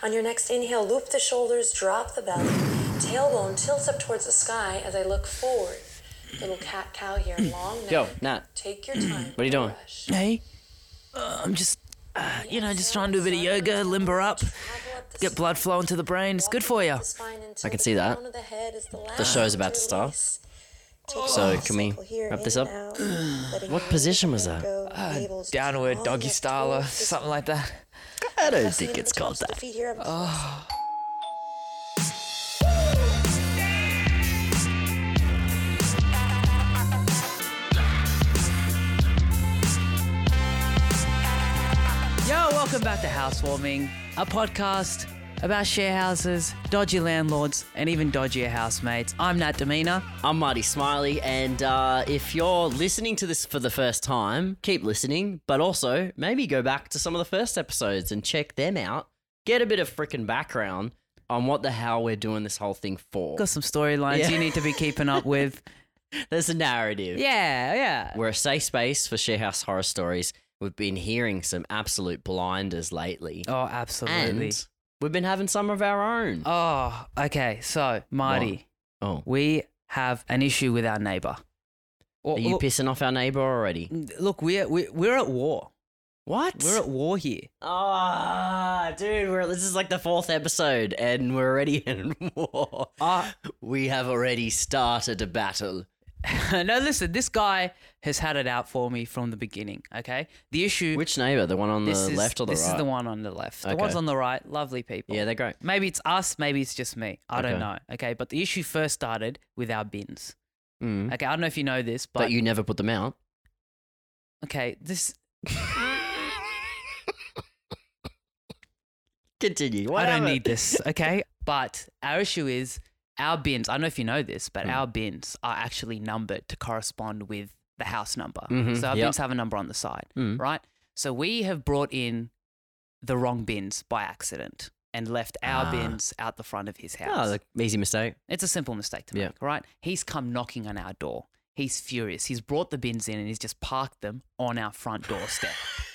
On your next inhale, loop the shoulders, drop the belly. Tailbone tilts up towards the sky as I look forward. Little cat cow here, long neck. Yo, Nat. Take your time. What are you doing? rush. Hey, uh, I'm just, uh, you know, just trying to do a bit of yoga, limber up, Travel up the get blood flowing to the brain. It's good for you. the spine until I can see that. the head is the The show's about to start. So, can we wrap this up? and out, letting What position was that? Uh, downward doggy neck style or something like that. I don't think it's called tops of the that. Yo, welcome back to Housewarming, a podcast about share houses, dodgy landlords, and even dodgier housemates. I'm Nat Demeanor. I'm Marty Smiley, and uh, if you're listening to this for the first time, keep listening, but also maybe go back to some of the first episodes and check them out. Get a bit of freaking background on what the hell we're doing this whole thing for. Got some storylines Yeah. you need to be keeping up with. There's a narrative. Yeah, yeah. We're a safe space for sharehouse horror stories. We've been hearing some absolute blinders lately. Oh, absolutely. and we've been having some of our own. Oh, okay. So, Marty, oh, we have an issue with our neighbor. Or- are you look, pissing off our neighbor already? look, we're, we're, we're at war. What? We're at war here. Ah, dude, we're, this is like the fourth episode, and we're already in war. Uh, We have already started a battle. no, listen, this guy has had it out for me from the beginning, okay? The issue. Which neighbor? The one on the is, left or the this right? is the one on the left. The Okay. ones on the right, lovely people. Yeah, they're great. Maybe it's us, maybe it's just me. I don't know. Okay, but the issue first started with our bins. Mm. Okay, I don't know if you know this, but, But you never put them out. okay, this Continue. I don't need this, okay? But our issue is our bins. I don't know if you know this, but Mm. our bins are actually numbered to correspond with the house number. Mhm, So our yep. bins have a number on the side, Mm. right? So we have brought in the wrong bins by accident and left our Ah. bins out the front of his house. Oh, easy mistake. It's a simple mistake to make, right? He's come knocking on our door. He's furious. He's brought the bins in and he's just parked them on our front doorstep.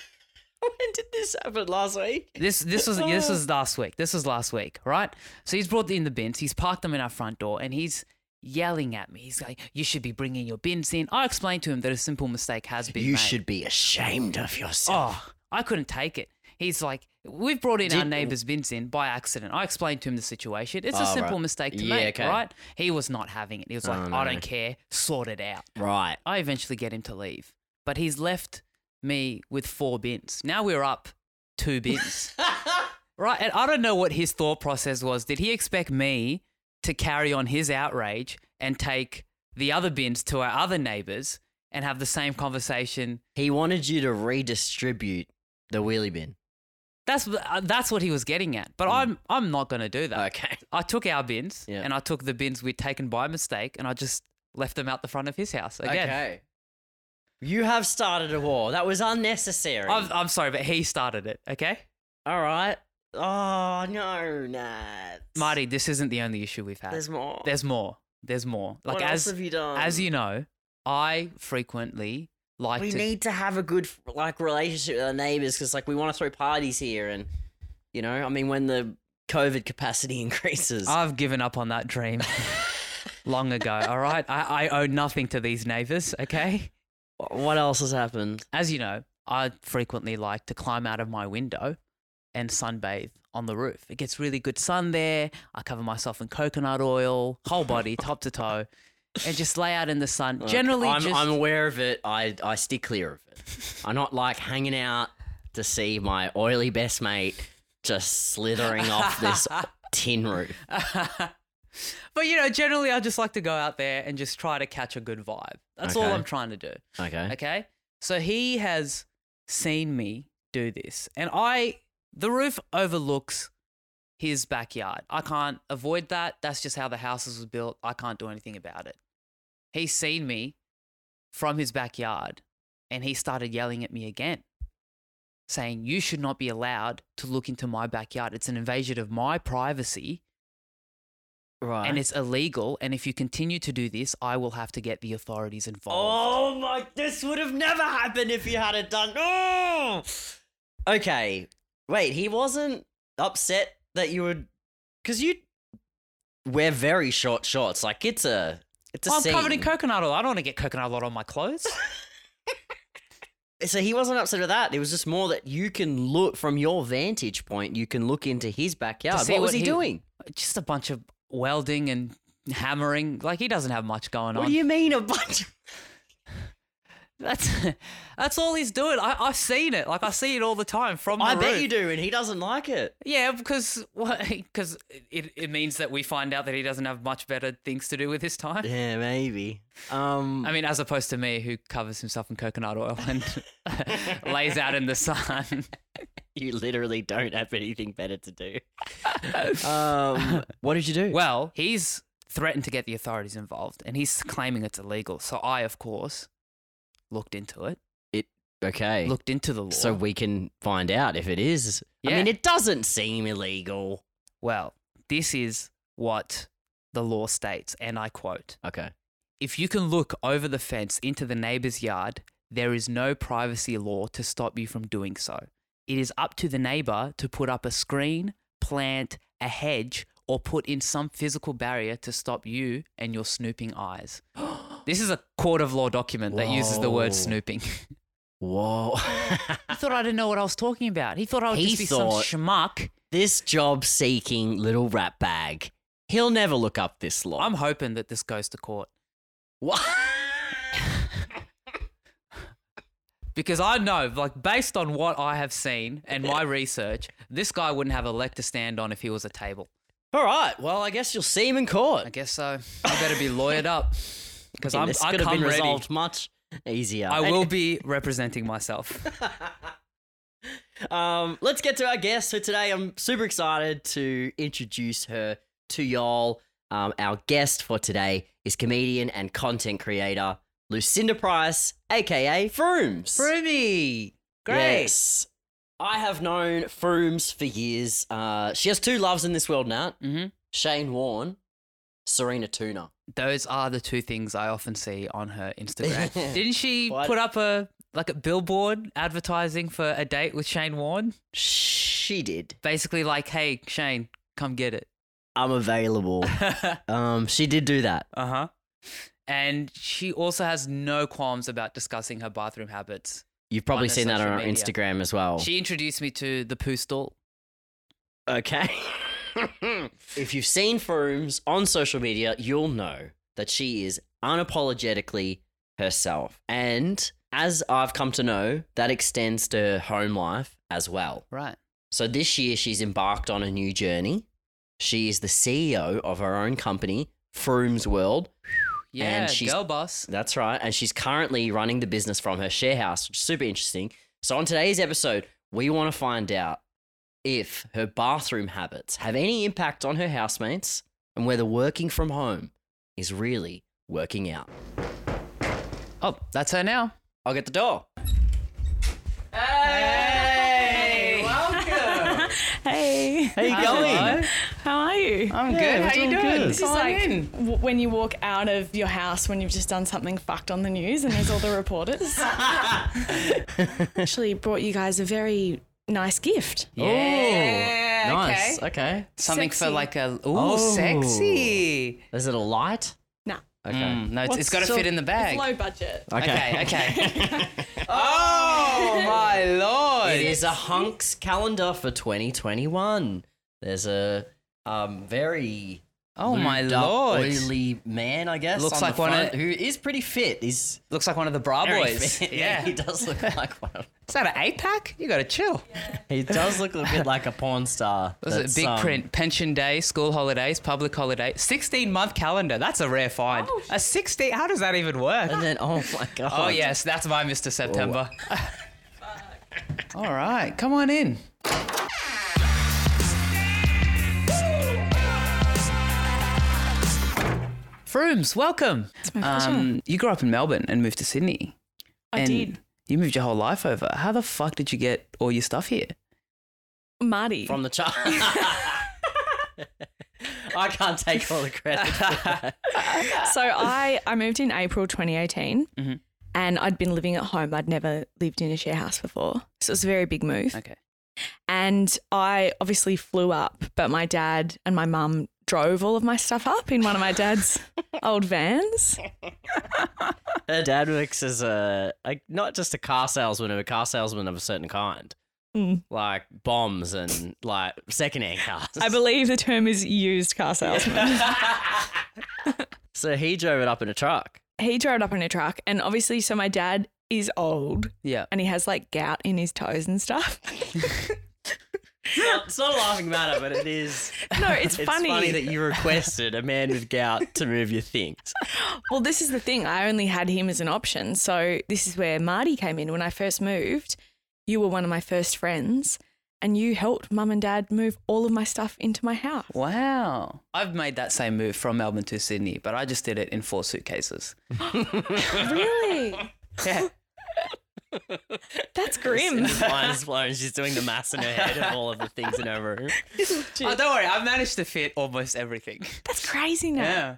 when did this happen last week? This this was this was last week. This was last week, right? So he's brought in the bins. He's parked them in our front door, and he's yelling at me. He's like, "You should be bringing your bins in." I explained to him that a simple mistake has been You made. should be ashamed of yourself. Oh, I couldn't take it. He's like, "We've brought in our neighbor's bins in by accident." I explained to him the situation. It's a Oh, simple right. mistake to Yeah, make, okay. right? He was not having it. He was oh, like, Oh, "I no. don't care. Sort it out." Right. I eventually get him to leave, but he's left me with four bins. Now we're up two bins. Right, and I don't know what his thought process was. Did he expect me to carry on his outrage and take the other bins to our other neighbors and have the same conversation? He wanted you to redistribute the wheelie bin. That's uh, that's what he was getting at. But I'm I'm not going to do that. Okay. I took our bins Yeah. and I took the bins we'd taken by mistake and I just left them out the front of his house again. Okay. You have started a war. That was unnecessary. I'm, I'm sorry, but he started it. Okay, All right. Oh no, Nat. Marty, this isn't the only issue we've had. There's more. There's more. There's more. Like what as have you done? as you know, I frequently like we to. need to have a good like relationship with our neighbors because like we want to throw parties here and you know I mean when the COVID capacity increases. I've given up on that dream long ago. All right, I, I owe nothing to these neighbors. Okay, what else has happened? as you know, I frequently like to climb out of my window and sunbathe on the roof. It gets really good sun there. I cover myself in coconut oil, whole body, top to toe, and just lay out in the sun. Generally, I'm, just I'm aware of it. I I stick clear of it. I'm not like hanging out to see my oily best mate just slithering off this tin roof. but you know, generally, I just like to go out there and just try to catch a good vibe. That's all Okay. I'm trying to do. Okay. Okay. So he has seen me do this, and I, the roof overlooks his backyard. I can't avoid that. That's just how the houses was built. I can't do anything about it. He's seen me from his backyard, and he started yelling at me again, saying, You should not be allowed to look into my backyard. It's an invasion of my privacy Right. and it's illegal. And if you continue to do this, I will have to get the authorities involved. Oh my! This would have never happened if you had it done. Oh. Okay. Wait. He wasn't upset that you would, because you wear very short shorts. Like it's a, it's a I'm covered in coconut oil. I don't want to get coconut oil on my clothes. So he wasn't upset with that. It was just more that you can look from your vantage point. You can look into his backyard. see What was he, he- doing? Just a bunch of welding and hammering. Like he doesn't have much going on. What do you mean a bunch? Of- That's that's all he's doing. I, I've seen it. Like I see it all the time from the I bet roof. you do, and he doesn't like it. Yeah, because because it, it means that we find out that he doesn't have much better things to do with his time. Yeah, maybe. Um, I mean, as opposed to me, who covers himself in coconut oil and lays out in the sun. You literally don't have anything better to do. um, what did you do? Well, he's threatened to get the authorities involved, and he's claiming it's illegal. So I, of course, looked into it, It okay. looked into the law. so we can find out if it is. I Yeah. mean, it doesn't seem illegal. well, this is what the law states, and I quote. Okay. If you can look over the fence into the neighbor's yard, there is no privacy law to stop you from doing so. It is up to the neighbor to put up a screen, plant a hedge, or put in some physical barrier to stop you and your snooping eyes. This is a court of law document that uses the word snooping. Whoa. he thought I didn't know what I was talking about. He thought I would He just be some schmuck. this job seeking little rat bag. He'll never look up this law. I'm hoping that this goes to court. What? Because I know, like, based on what I have seen and my research, this guy wouldn't have a leg to stand on if he was a table. All right. Well, I guess you'll see him in court. I guess so. I better be lawyered up. Because I'm this I could have been ready. resolved much easier. I will be representing myself. um, let's get to our guest. So today, I'm super excited to introduce her to y'all. Um, our guest for today is comedian and content creator Lucinda Price, aka Froomes. Broomy! Great. Yes. I have known Froomes for years. Uh, she has two loves in this world, Nat. hmm Shane Warne, Serena Tuna. Those are the two things I often see on her Instagram. Didn't she What? put up a like a billboard advertising for a date with Shane Warne? She did. Basically, like, hey, Shane, come get it. I'm available. uh um, she did do that. Uh huh. And she also has no qualms about discussing her bathroom habits. You've probably seen that on media. Instagram as well. She introduced me to the poo stall. Okay. if you've seen Froomes on social media, you'll know that she is unapologetically herself. And as I've come to know, that extends to her home life as well. Right. So this year, she's embarked on a new journey. She is the CEO of her own company, Froomes World. Yeah, she's- girl boss. That's right. And she's currently running the business from her share house, which is super interesting. So, on today's episode, we want to find out if her bathroom habits have any impact on her housemates and whether working from home is really working out. Oh, that's her now. I'll get the door. Hey, welcome. Hey, How you going? How are you? I'm Yeah, good. we're How you doing doing? good. This is like in. w- when you walk out of your house when you've just done something fucked on the news and there's all the reporters. Actually, brought you guys a very nice gift. Yeah. nice. Okay. Okay. Something for like a ooh, Oh. sexy. Is it a light? Nah, Okay. Mm, no, it's, it's got to What's fit in the bag. it's low budget. Okay, okay. oh my lord! It is a hunks calendar for 2021. There's a um very Oh my lord! oily man, I guess. Looks on like the one of- who is pretty fit. He's Looks like one of the bra very boys. fit. Yeah. he does look like one. Of, Is that an eight pack? You got to chill. He does look a bit like a porn star. Was it That's, big um, print? Pension day, school holidays, public holiday, sixteen month calendar. That's a rare find. Oh, a sixteen? How does that even work? And then, oh my god. Oh yes, that's my Mr. September. All right, come on in. Froomes, welcome. It's my pleasure. Um, you grew up in Melbourne and moved to Sydney. I and did. You moved your whole life over. How the fuck did you get all your stuff here? Marty. From the chart. I can't take all the credit. for that. so I, I moved in April 2018 Mhm. and I'd been living at home. I'd never lived in a share house before. So it was a very big move. Okay. And I obviously flew up, but my dad and my mum drove all of my stuff up in one of my dad's old vans. Her dad works as a like not just a car salesman, but a car salesman of a certain kind, Mm. like bombs and like secondhand cars. I believe the term is used car salesman. so he drove it up in a truck. he drove it up in a truck, and obviously, so my dad is old Yeah. and he has like gout in his toes and stuff. It's not, it's not a laughing matter, but it is. no, it's, It's funny. funny. that you requested a man with gout to move your things. Well, this is the thing. I only had him as an option. So this is where Marty came in. When I first moved, you were one of my first friends and you helped mum and dad move all of my stuff into my house. Wow. I've made that same move from Melbourne to Sydney, but I just did it in four suitcases. really? Yeah. That's grim. Cinder's mind is blown. She's doing the maths in her head of all of the things in her room. Oh, don't worry. I've managed to fit almost everything. That's crazy now. Yeah.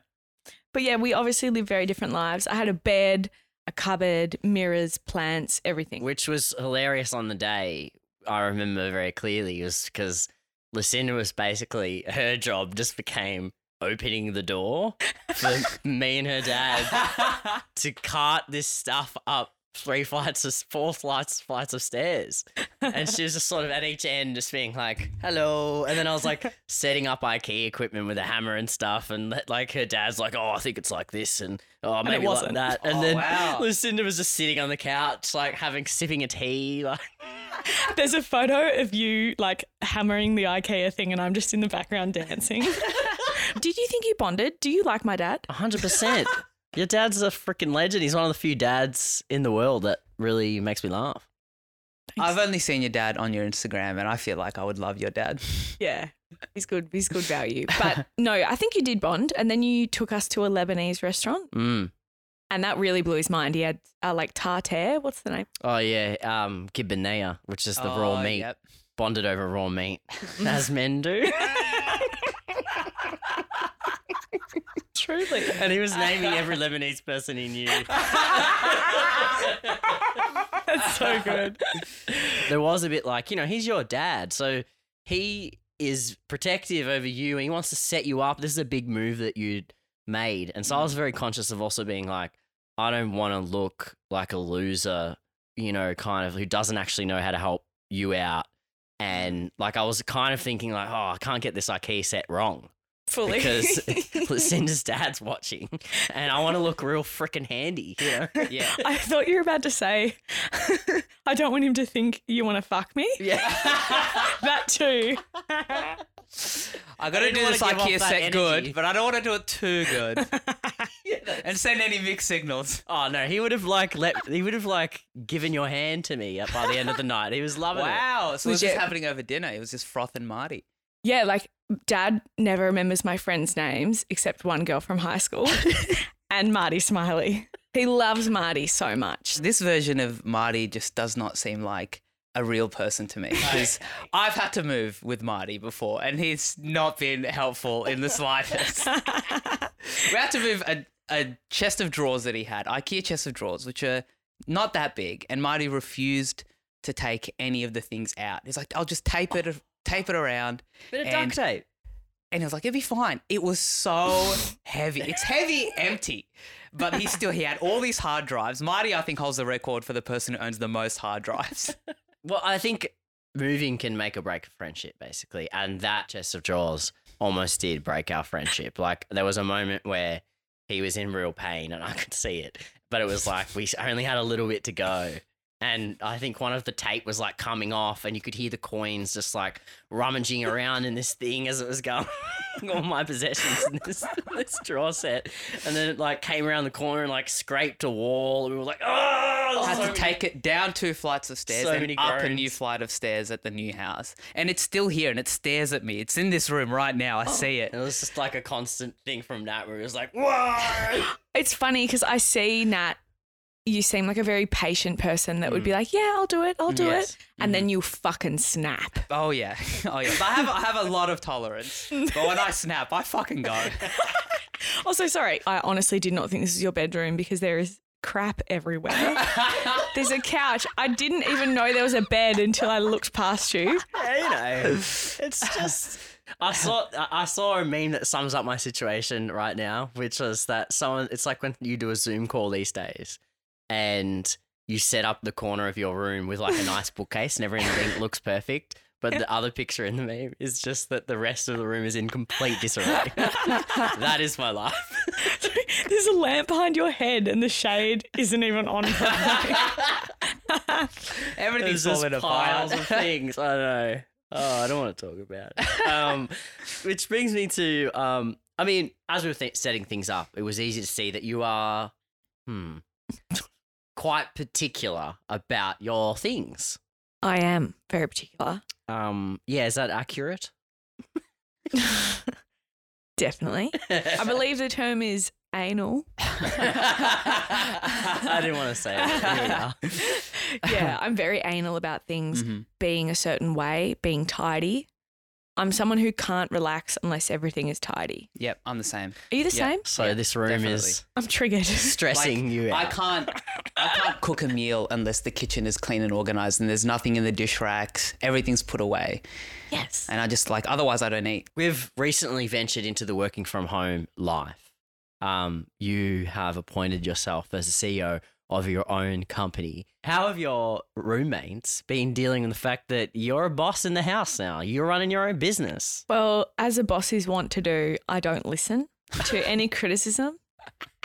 But yeah, we obviously live very different lives. I had a bed, a cupboard, mirrors, plants, everything. Which was hilarious on the day. I remember very clearly was because Lucinda was basically her job just became opening the door for me and her dad to cart this stuff up three flights of four flights flights of stairs. And she was just sort of at each end just being like, hello. And then I was like setting up IKEA equipment with a hammer and stuff. And like her dad's like, oh, I think it's like this and oh maybe like wasn't. that. And Oh, then wow. Lucinda was just sitting on the couch, like having sipping a tea, like There's a photo of you like hammering the IKEA thing and I'm just in the background dancing. Did you think you bonded? Do you like my dad? hundred percent. Your dad's a freaking legend. He's one of the few dads in the world that really makes me laugh. I've only seen your dad on your Instagram, and I feel like I would love your dad. Yeah. He's good. He's good value. But no, I think you did bond and then you took us to a Lebanese restaurant Mm. and that really blew his mind. He had uh, like tartare. What's the name? Oh yeah, um, kibbeh nayeh, which is the raw Oh, meat, yep. bonded over raw meat, as men do. Truly. and he was naming every Lebanese person he knew. That's so good. there was a bit like, you know, he's your dad, so he is protective over you and he wants to set you up. This is a big move that you'd made. And so I was very conscious of also being like, I don't want to look like a loser, you know, kind of who doesn't actually know how to help you out. And like I was kind of thinking like, oh, I can't get this IKEA set wrong Fully. because Lucinda's dad's watching, and I want to look real freaking handy, you know? Yeah. I thought you were about to say, I don't want him to think you want to fuck me. Yeah. That too. I got to do wanna this give off IKEA set energy. good, but I don't want to do it too good and send any mixed signals. Oh no, he would have like let he would have like given your hand to me uh, by the end of the night. He was loving it. Wow. So it was just happening over dinner? It was just Froth and Marty. Yeah, like dad never remembers my friends' names except one girl from high school and Marty Smiley. He loves Marty so much. This version of Marty just does not seem like a real person to me because I've had to move with Marty before and he's not been helpful in the slightest. we had to move a, a chest of drawers that he had, IKEA chest of drawers, which are not that big, and Marty refused to take any of the things out. He's like, "I'll just tape it, tape it around." Bit of And- duct tape. And he was like, it'd be fine. It was so heavy. It's heavy, empty. But he still, he had all these hard drives. Marty, I think, holds the record for the person who owns the most hard drives. Well, I think moving can make or break a friendship, basically, and that chest of drawers almost did break our friendship. Like there was a moment where he was in real pain, and I could see it, but it was like we only had a little bit to go. And I think one of the tape was like coming off, and you could hear the coins just like rummaging around in this thing as it was going. All my possessions in this this drawer set, and then it like came around the corner and like scraped a wall. And we were like, oh! had so to many- take it down two flights of stairs So and up a new flight of stairs at the new house. And it's still here and it stares at me. It's in this room right now. I oh. see it. It was just like a constant thing from Nat where he was like, whoa! It's funny because I see Nat, you seem like a very patient person that would be mm. like, yeah, I'll do it, I'll do Yes. it. And then mm. you fucking snap. Oh, yeah. Oh, yeah. But I have, I have a lot of tolerance. But when I snap, I fucking go. Also, sorry, I honestly did not think this was your bedroom because there is crap everywhere. There's a couch. I didn't even know there was a bed until I looked past you. Yeah, you know, it's just. I saw I I saw a meme that sums up my situation right now, which was that someone. It's like when you do a Zoom call these days, and you set up the corner of your room with like a nice bookcase, and everything looks perfect. But the other picture in the meme is just that the rest of the room is in complete disarray. that is my life. There's a lamp behind your head and the shade isn't even on. Everything's There's just piles apart. of things. I know. Oh, I don't want to talk about it. Um, which brings me to, um, I mean, as we were th- setting things up, it was easy to see that you are, hmm, quite particular about your things. I am very particular. Um, yeah, is that accurate? Definitely. I believe the term is anal. I didn't want to say it. Here we are. yeah, I'm very anal about things Mhm. being a certain way, being tidy. I'm someone who can't relax unless everything is tidy. Yep, I'm the same. Are you the Yeah. same? So Yeah, this room definitely. is I'm triggered. stressing you out. I can't I can't cook a meal unless the kitchen is clean and organized and there's nothing in the dish racks. Everything's put away. yes. And I just like otherwise I don't eat. We've recently ventured into the working from home life. Um, you have appointed yourself as the CEO of your own company. How have your roommates been dealing with the fact that you're a boss in the house now? You're running your own business. Well, as a bosses want to do, I don't listen to any criticism.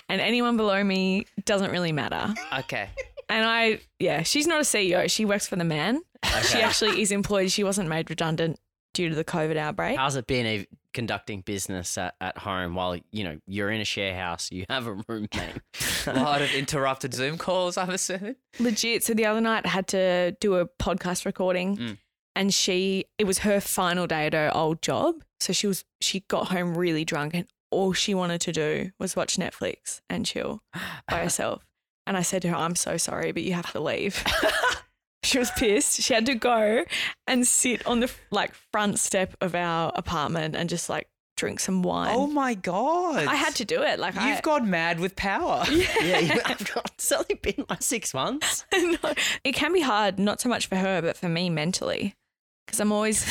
And anyone below me doesn't really matter. Okay. And I, yeah, she's not a CEO. She works for the man. She actually is employed. She wasn't made redundant due to the COVID outbreak. How's it been conducting business at, at home while you know you're in a share house? You have a roommate. a lot of interrupted Zoom calls, I'm assuming. Legit. So the other night I had to do a podcast recording Mm. and she it was her final day at her old job. So she was she got home really drunk and all she wanted to do was watch Netflix and chill by herself. And I said to her, I'm so sorry, but you have to leave. she was pissed. She had to go and sit on the like front step of our apartment and just like drink some wine. Oh my god. I had to do it. Like You've gone mad with power. yeah, you, I've got, it's only been like six months. No, it can be hard, not so much for her, but for me mentally. Because I'm always.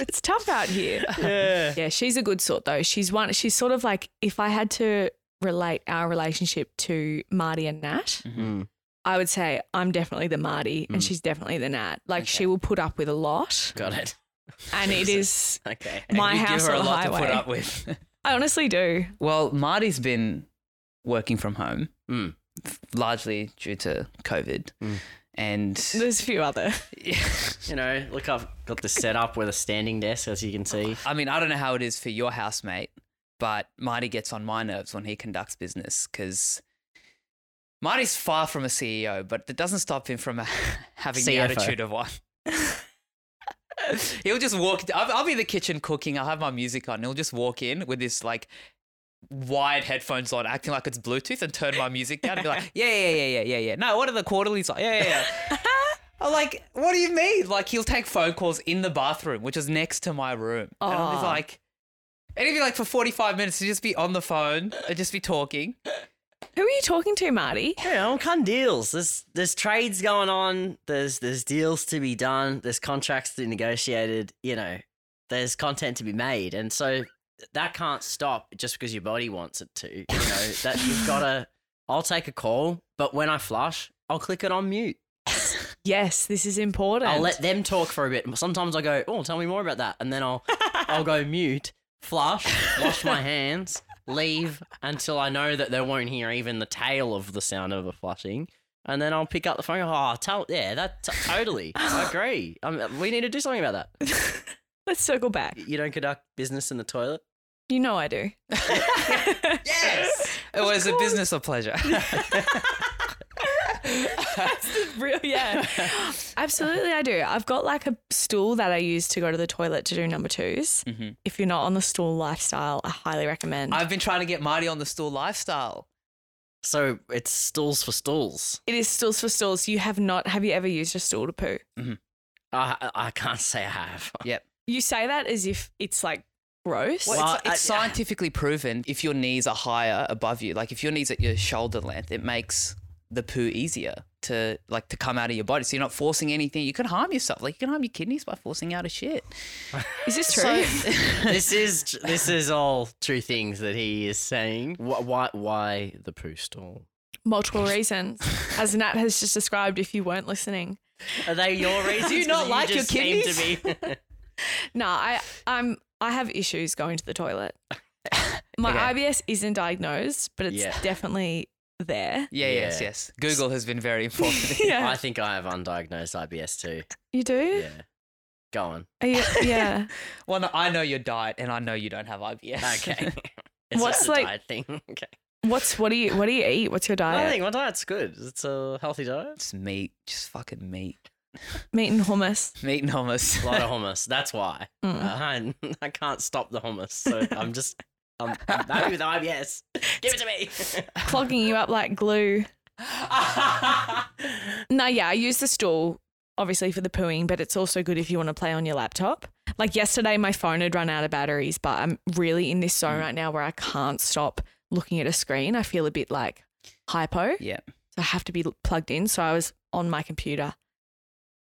it's tough out here. Yeah. Yeah, she's a good sort though. She's one, she's sort of like, if I had to relate our relationship to Marty and Nat, Mm. I would say I'm definitely the Marty and Mm. she's definitely the Nat. Like she will put up with a lot. Got it. And it is, Okay. My you house give her or a the lot to put highway. up with. I honestly do. well, Marty's been working from home, Mm. largely due to COVID. Mm. And There's a few other. You know, look, I've got this set up with a standing desk, as you can see. I mean, I don't know how it is for your housemate, but Marty gets on my nerves when he conducts business because Marty's far from a CEO, but that doesn't stop him from having the attitude of one. he'll just walk. I'll, I'll be in the kitchen cooking. I'll have my music on. He'll just walk in with this like wired headphones on, acting like it's Bluetooth, and turn my music down and be like, "Yeah, yeah, yeah, yeah, yeah, yeah." No, what are the quarterlies like? Yeah, yeah, yeah. I'm like, what do you mean? Like he'll take phone calls in the bathroom, which is next to my room, and I'm just like, and he'd be like for 45 minutes to just be on the phone and just be talking. Who are you talking to, Marty? Yeah, I'm cutting deals. There's there's trades going on. There's there's deals to be done. There's contracts to be negotiated. You know, there's content to be made, and so that can't stop just because your body wants it to. You know that you've got to. I'll take a call, but when I flush, I'll click it on mute. Yes, this is important. I'll let them talk for a bit. Sometimes I go, "Oh, tell me more about that," and then I'll I'll go mute, flush, wash my hands, leave until I know that they won't hear even the tail of the sound of a flushing, and then I'll pick up the phone. Oh, tell yeah, that t- totally. I agree. Um, we need to do something about that. Let's circle back. You don't conduct business in the toilet. You know I do. Yes. It was a business of pleasure. Real, yeah. Absolutely, I do. I've got like a stool that I use to go to the toilet to do number 2s Mhm. If you're not on the stool lifestyle, I highly recommend. I've been trying to get Marty on the stool lifestyle. So it's stools for stools. it is stools for stools. You have not. Have you ever used a stool to poo? I I can't say I have. Yep. You say that as if it's like gross. Well, Well, it's, it's I- scientifically proven if your knees are higher above you, like if your knees at your shoulder length, it makes the poo easier to like to come out of your body. So you're not forcing anything. You can harm yourself. Like you can harm your kidneys by forcing out a shit. Is this true? this is this is all true things that he is saying. Why why, why the poo stall? Multiple reasons, as Nat has just described. If you weren't listening, Are they your reasons? Do you not like your just seem to be- no, I I'm I have issues going to the toilet. My Okay. IBS isn't diagnosed, but it's Yeah. definitely there. Yeah, yes, Yeah. yes. Google has been very informative. Yeah, I think I have undiagnosed IBS too. you do. Yeah. Go on. Are you, yeah. well, no, I know your diet, and I know you don't have IBS. Okay. It's What's just a like- diet thing. Okay. What's what do you what do you eat? What's your I diet? think my diet's good. It's a healthy diet. It's meat, just fucking meat, Meat and hummus. meat and hummus. A lot of hummus. That's why. Mm. Uh, I, I can't stop the hummus. So I'm just I'm, I'm happy with IBS. Give it to me. Clogging you up like glue. No, yeah, I use the stool obviously for the pooing, but it's also good if you want to play on your laptop. Like yesterday, my phone had run out of batteries, but I'm really in this Mm. zone right now where I can't stop looking at a screen. I feel a bit like hypo, yeah. so I have to be plugged in. So I was on my computer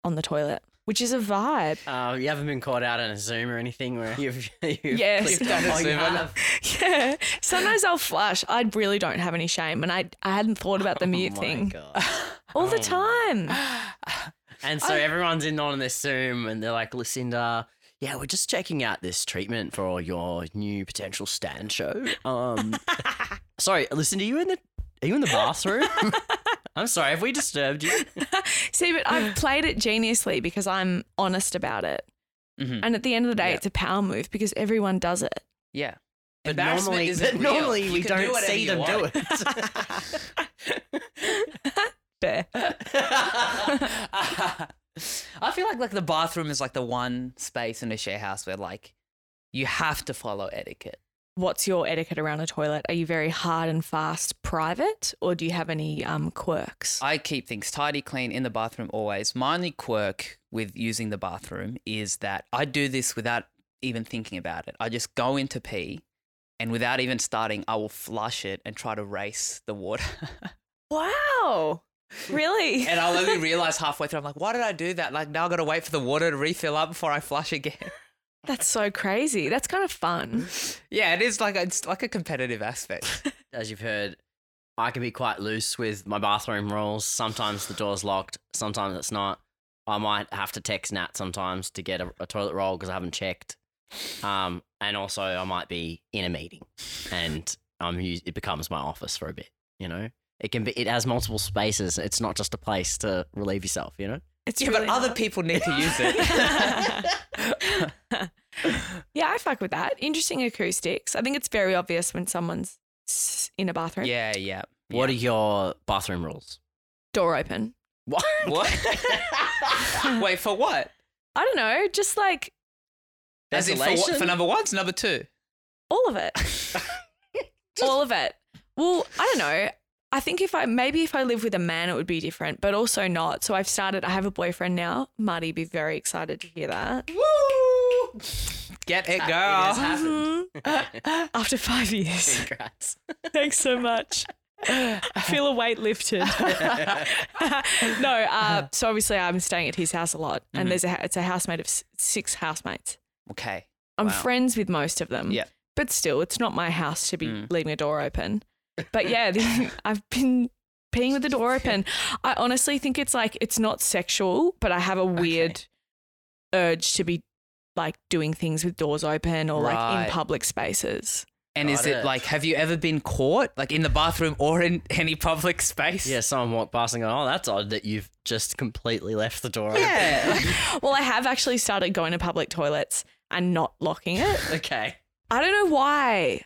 on the toilet, which is a vibe. Uh, you haven't been caught out on a Zoom or anything where you've, you've Yes. clicked a on- oh, you Zoom? Yeah, sometimes I'll flush. I really don't have any shame, and I I hadn't thought about the mute Oh my thing God. all the Oh time. And so I- everyone's in on this Zoom and they're like, Lucinda, yeah, we're just checking out this treatment for your new potential stand show. Um, sorry, Lucinda, are you in the are you in the bathroom? I'm sorry, have we disturbed you? See, but I've played it geniusly because I'm honest about it. Mhm. And at the end of the day, Yeah. it's a power move because everyone does it. Yeah. But Embarrassment normally, isn't but normally we do don't whatever see you them do it. Fair. I feel like like the bathroom is like the one space in a share house where like you have to follow etiquette. What's your etiquette around a toilet? Are you very hard and fast private or do you have any um, quirks? I keep things tidy, clean in the bathroom always. My only quirk with using the bathroom is that I do this without even thinking about it. I just go into pee and without even starting, I will flush it and try to race the water. wow. Really? and I'll only realize halfway through, I'm like, why did I do that? Like, now I've got to wait for the water to refill up before I flush again. That's so crazy. That's kind of fun. yeah, it is like, a, it's like a competitive aspect. As you've heard, I can be quite loose with my bathroom rules. Sometimes the door's locked, sometimes it's not. I might have to text Nat sometimes to get a, a toilet roll because I haven't checked. Um, and also I might be in a meeting, and um, it becomes my office for a bit. You know, it can be. It has multiple spaces. It's not just a place to relieve yourself. You know. It's yeah, really but other people need to use it. Yeah, I fuck with that. Interesting acoustics. I think it's very obvious when someone's in a bathroom. yeah, yeah. What are your bathroom rules? Door open. What? What? Wait, for what? I don't know, just like As in for, what, Ventilation? for number ones, number two. all of it. all of it. Well, I don't know. I think if I maybe if I live with a man, it would be different, but also not. So I've started. I have a boyfriend now. Marty, would be very excited to hear that. Woo! Get it, It girl. has happened. Mhm. After five years. Congrats. Thanks so much. I feel a weight lifted. no, uh, so obviously I'm staying at his house a lot, and Mhm. there's a it's a housemate of six housemates. Okay. I'm Wow. friends with most of them. Yeah. But still, it's not my house to be Mm. leaving a door open. But yeah, I've been peeing with the door open. I honestly think it's like it's not sexual, but I have a weird urge to be like doing things with doors open or like in public spaces. And is it it. like, have you ever been caught, like in the bathroom or in any public space? Yeah, someone walked past and go, "Oh, that's odd that you've just completely left the door open." Yeah. well, I have actually started going to public toilets and not locking it. okay. I don't know why.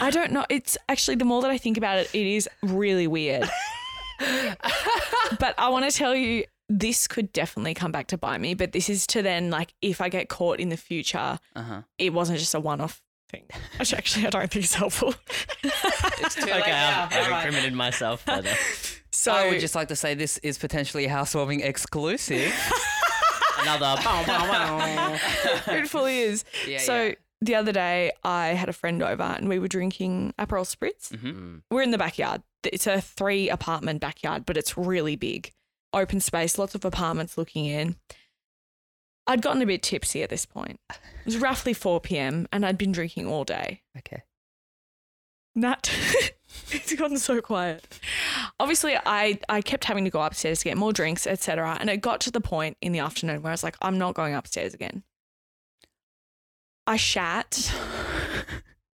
I don't know. It's actually the more that I think about it, it is really weird. but I want to tell you, this could definitely come back to bite me. But this is to then, like, if I get caught in the future, uh-huh. it wasn't just a one off thing. Which actually I don't think is helpful. It's too Okay, I've, I've incriminated myself further. so I would just like to say this is potentially a housewarming exclusive. Another. it fully is. Yeah, so yeah. The other day I had a friend over and we were drinking Aperol Spritz. Mm. We're in the backyard. It's a three apartment backyard, but it's really big. Open space, lots of apartments looking in. I'd gotten a bit tipsy at this point. It was roughly 4 p.m. and I'd been drinking all day. Okay. Nat, it's gotten so quiet. Obviously, I, I kept having to go upstairs to get more drinks, etc. And it got to the point in the afternoon where I was like, I'm not going upstairs again. I shat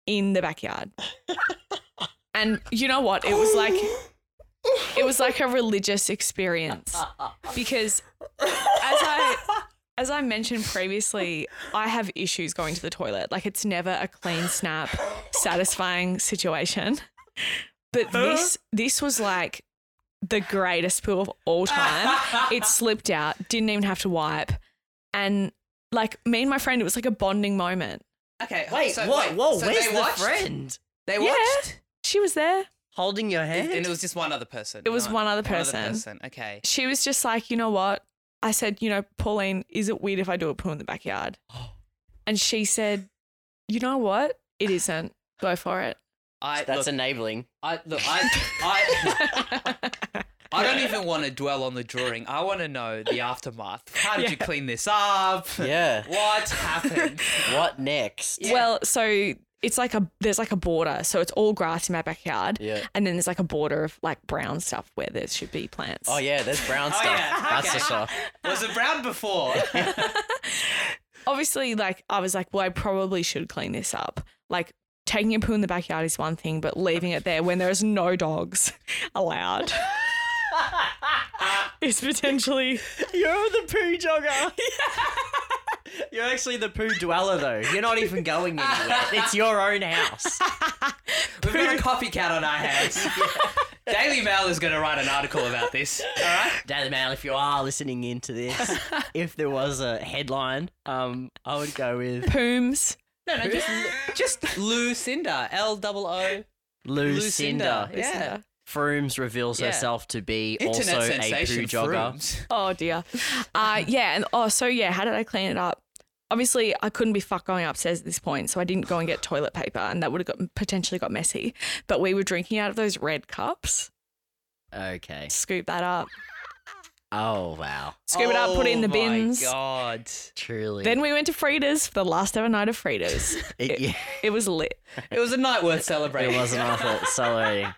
in the backyard. And you know what? It was like it was like a religious experience because as I as I mentioned previously, I have issues going to the toilet. Like it's never a clean snap, satisfying situation. But this this was like the greatest poo of all time. It slipped out, didn't even have to wipe. And like me and my friend, it was like a bonding moment. Okay. Wait, so, what? wait, Whoa, so where's they the watched? friend? They watched? Yeah. She was there. Holding your hand? And it was just one other person. It was not- one other person. Okay. She was just like, you know what? I said, you know, Pauline, is it weird if I do a poo in the backyard? And she said, you know what? It isn't. Go for it. I That's look, enabling. I look. I. I I don't even want to dwell on the drawing. I want to know the aftermath. How did you clean this up? Yeah. What happened? What next? Yeah. Well, so it's like a there's like a border, so it's all grass in my backyard, Yeah. and then there's like a border of like brown stuff where there should be plants. Oh yeah, there's brown Oh, stuff. yeah, That's okay. for sure. Was it brown before? Obviously, like I was like, well, I probably should clean this up. Like taking a poo in the backyard is one thing, but leaving it there when there's no dogs allowed is potentially You're the poo jogger. You're actually the poo dweller though. You're not even going anywhere. It's your own house. We've got a copycat on our hands. Daily Mail is going to write an article about this. All right. Daily Mail, if you are listening into this, if there was a headline, um, I would go with pooms. No, no, just just Lucinda. L double O. Lucinda. Yeah. Froomes reveals Yeah. herself to be Internet also a poo jogger. Froomes. Oh dear. Uh, yeah, and oh, so yeah, how did I clean it up? Obviously, I couldn't be fucked going upstairs at this point, so I didn't go and get toilet paper, and that would have got potentially got messy. But we were drinking out of those red cups. Okay. Scoop that up, Oh wow. scoop it up, put it in the Oh bins. My God. Truly. Then we went to Freda's for the last ever night of Freda's. it, it, yeah, it was lit. It was a night worth celebrating. it wasn't awful. So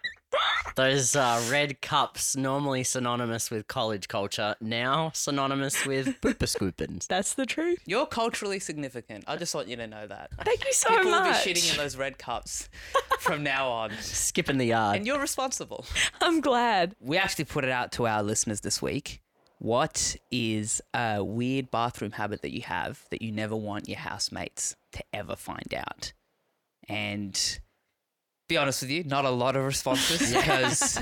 those uh, red cups normally synonymous with college culture, now synonymous with pooper scoopins. That's the truth. You're culturally significant. I just want you to know that. Thank you so much. People will be shitting in those red cups from now on. Skipping the yard. And you're responsible. I'm glad. We actually put it out to our listeners this week. What is a weird bathroom habit that you have that you never want your housemates to ever find out? And be honest with you, not a lot of responses because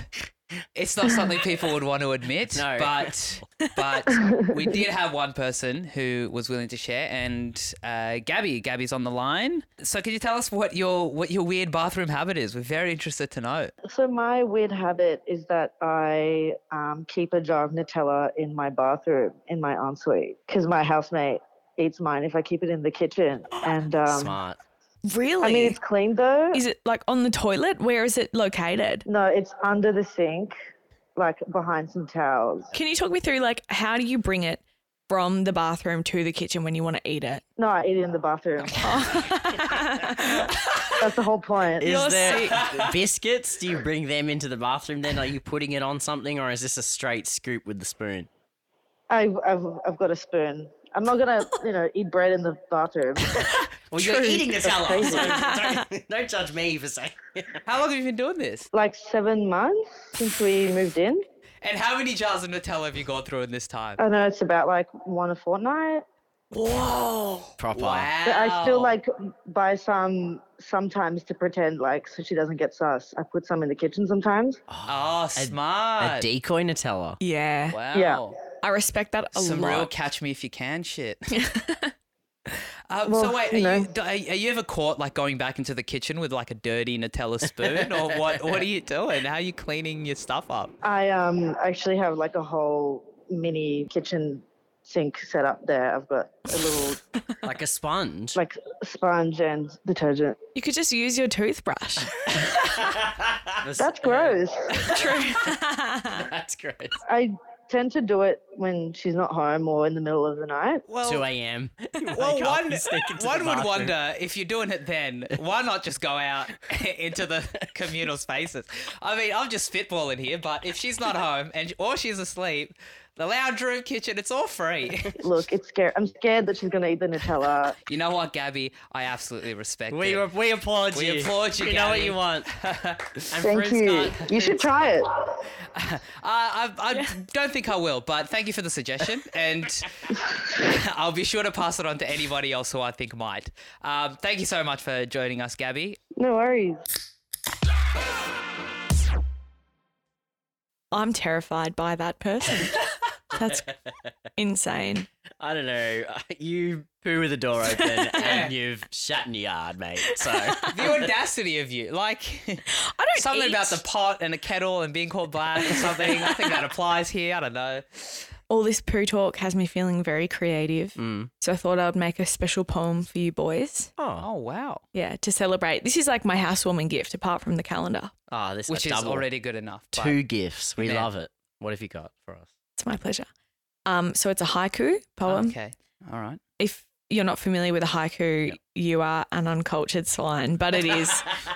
it's not something people would want to admit. No. But but we did have one person who was willing to share, and uh, Gabby, Gabby's on the line. So could you tell us what your what your weird bathroom habit is? We're very interested to know. So my weird habit is that I um, keep a jar of Nutella in my bathroom in my ensuite because my housemate eats mine if I keep it in the kitchen. And um, Smart. Really? I mean, it's clean though. is it like on the toilet? Where is it located? no, it's under the sink, like behind some towels. Can you talk me through like how do you bring it from the bathroom to the kitchen when you want to eat it? No, I eat it in the bathroom. Oh. That's the whole point. Is You're there sick. biscuits? Do you bring them into the bathroom then? Are you putting it on something or is this a straight scoop with the spoon? I, I've, I've got a spoon. I'm not gonna, you know, eat bread in the bathroom. Well, you're True. eating Nutella, crazy. so don't, don't judge me for saying How long have you been doing this? like seven months since we moved in. And how many jars of Nutella have you gone through in this time? I know it's about like one a fortnight. proper. But I still like buy some sometimes to pretend like so she doesn't get sus. I put some in the kitchen sometimes. Oh, A smart. decoy Nutella. Yeah. wow. Yeah. I respect that a Some lot. real catch me if you can shit. Uh, Well, so wait, are you you, know. do- are, are you ever caught like going back into the kitchen with like a dirty Nutella spoon, or what? What are you doing? How are you cleaning your stuff up? I um actually have like a whole mini kitchen sink set up there. I've got a little Like a sponge. like sponge and detergent. You could just use your toothbrush. That's gross. True. That's great. I tend to do it when she's not home or in the middle of the night. Well, 2 a.m. well, one, and sneak into one would wonder if you're doing it then, why not just go out into the communal spaces? I mean, I'm just spitballing here, but if she's not home and or she's asleep, the lounge room, kitchen, it's all free. Look, it's scary. I'm scared that she's going to eat the Nutella. you know what, Gabby? I absolutely respect We, it. we applaud We you. We applaud you, We know what you want. And Thank fruits you. can't- You should try it. Uh, I, I don't think I will, but thank you for the suggestion, and I'll be sure to pass it on to anybody else who I think might. Um, thank you so much for joining us, Gabby. No worries. I'm terrified by that person. That's insane. I don't know. You poo with the door open and you've shat in your yard, mate. So The audacity of you, like I don't something eat. about the pot and a kettle and being called black or something. I think that applies here. I don't know. All this poo talk has me feeling very creative. Mm. So I thought I would make a special poem for you boys. oh, Oh wow, Yeah, to celebrate. This is like my housewarming gift, apart from the calendar. oh this which is double. already good enough. two gifts. We Yeah. love it. What have you got for us? It's my pleasure. Um, so it's a haiku poem. Okay, all right. If you're not familiar with a haiku, you are an uncultured swine, but it is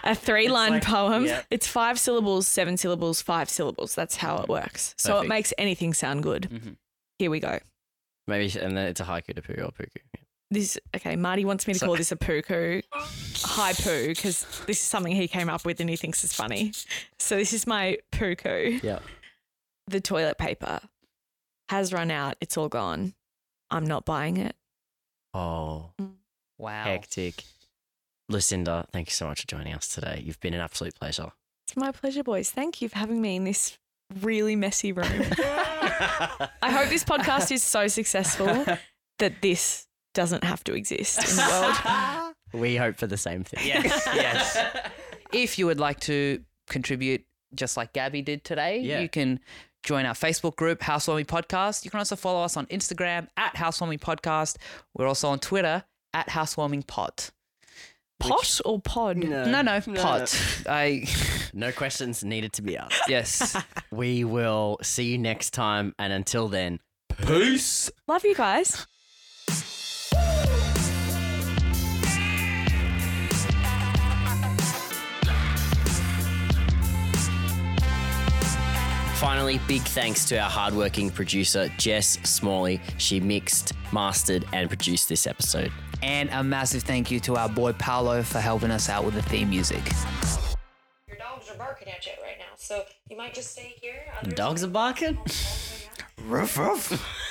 a three line like- poem. yeah. It's five syllables, seven syllables, five syllables. That's how it works. So it makes anything sound good. Mhm. Here we go. Maybe, and then it's a haiku to poo or puku. This okay. Marty wants me to So- call this a puku, high poo, because this is something he came up with and he thinks is funny. So this is my puku. Yeah. The toilet paper has run out. It's all gone. I'm not buying it. Oh, mm. Wow. hectic. Lucinda, thank you so much for joining us today. You've been an absolute pleasure. It's my pleasure, boys. Thank you for having me in this really messy room. I hope this podcast is so successful that this doesn't have to exist in the world. we hope for the same thing. Yes, yes. if you would like to contribute just like Gabby did today, Yeah. you can join our Facebook group, Housewarming Podcast. You can also follow us on Instagram at Housewarming Podcast. We're also on Twitter at Housewarming Pod. Pot or pod? No, no, Pod. I No questions needed to be asked. yes. We will see you next time. And until then, peace. Love you guys. Finally, big thanks to our hardworking producer, Jess Smalley. She mixed, mastered, and produced this episode. And a massive thank you to our boy Paolo for helping us out with the theme music. Your dogs are barking at you right now, so you might just stay here. Others Dogs are barking? might- Ruff, ruff.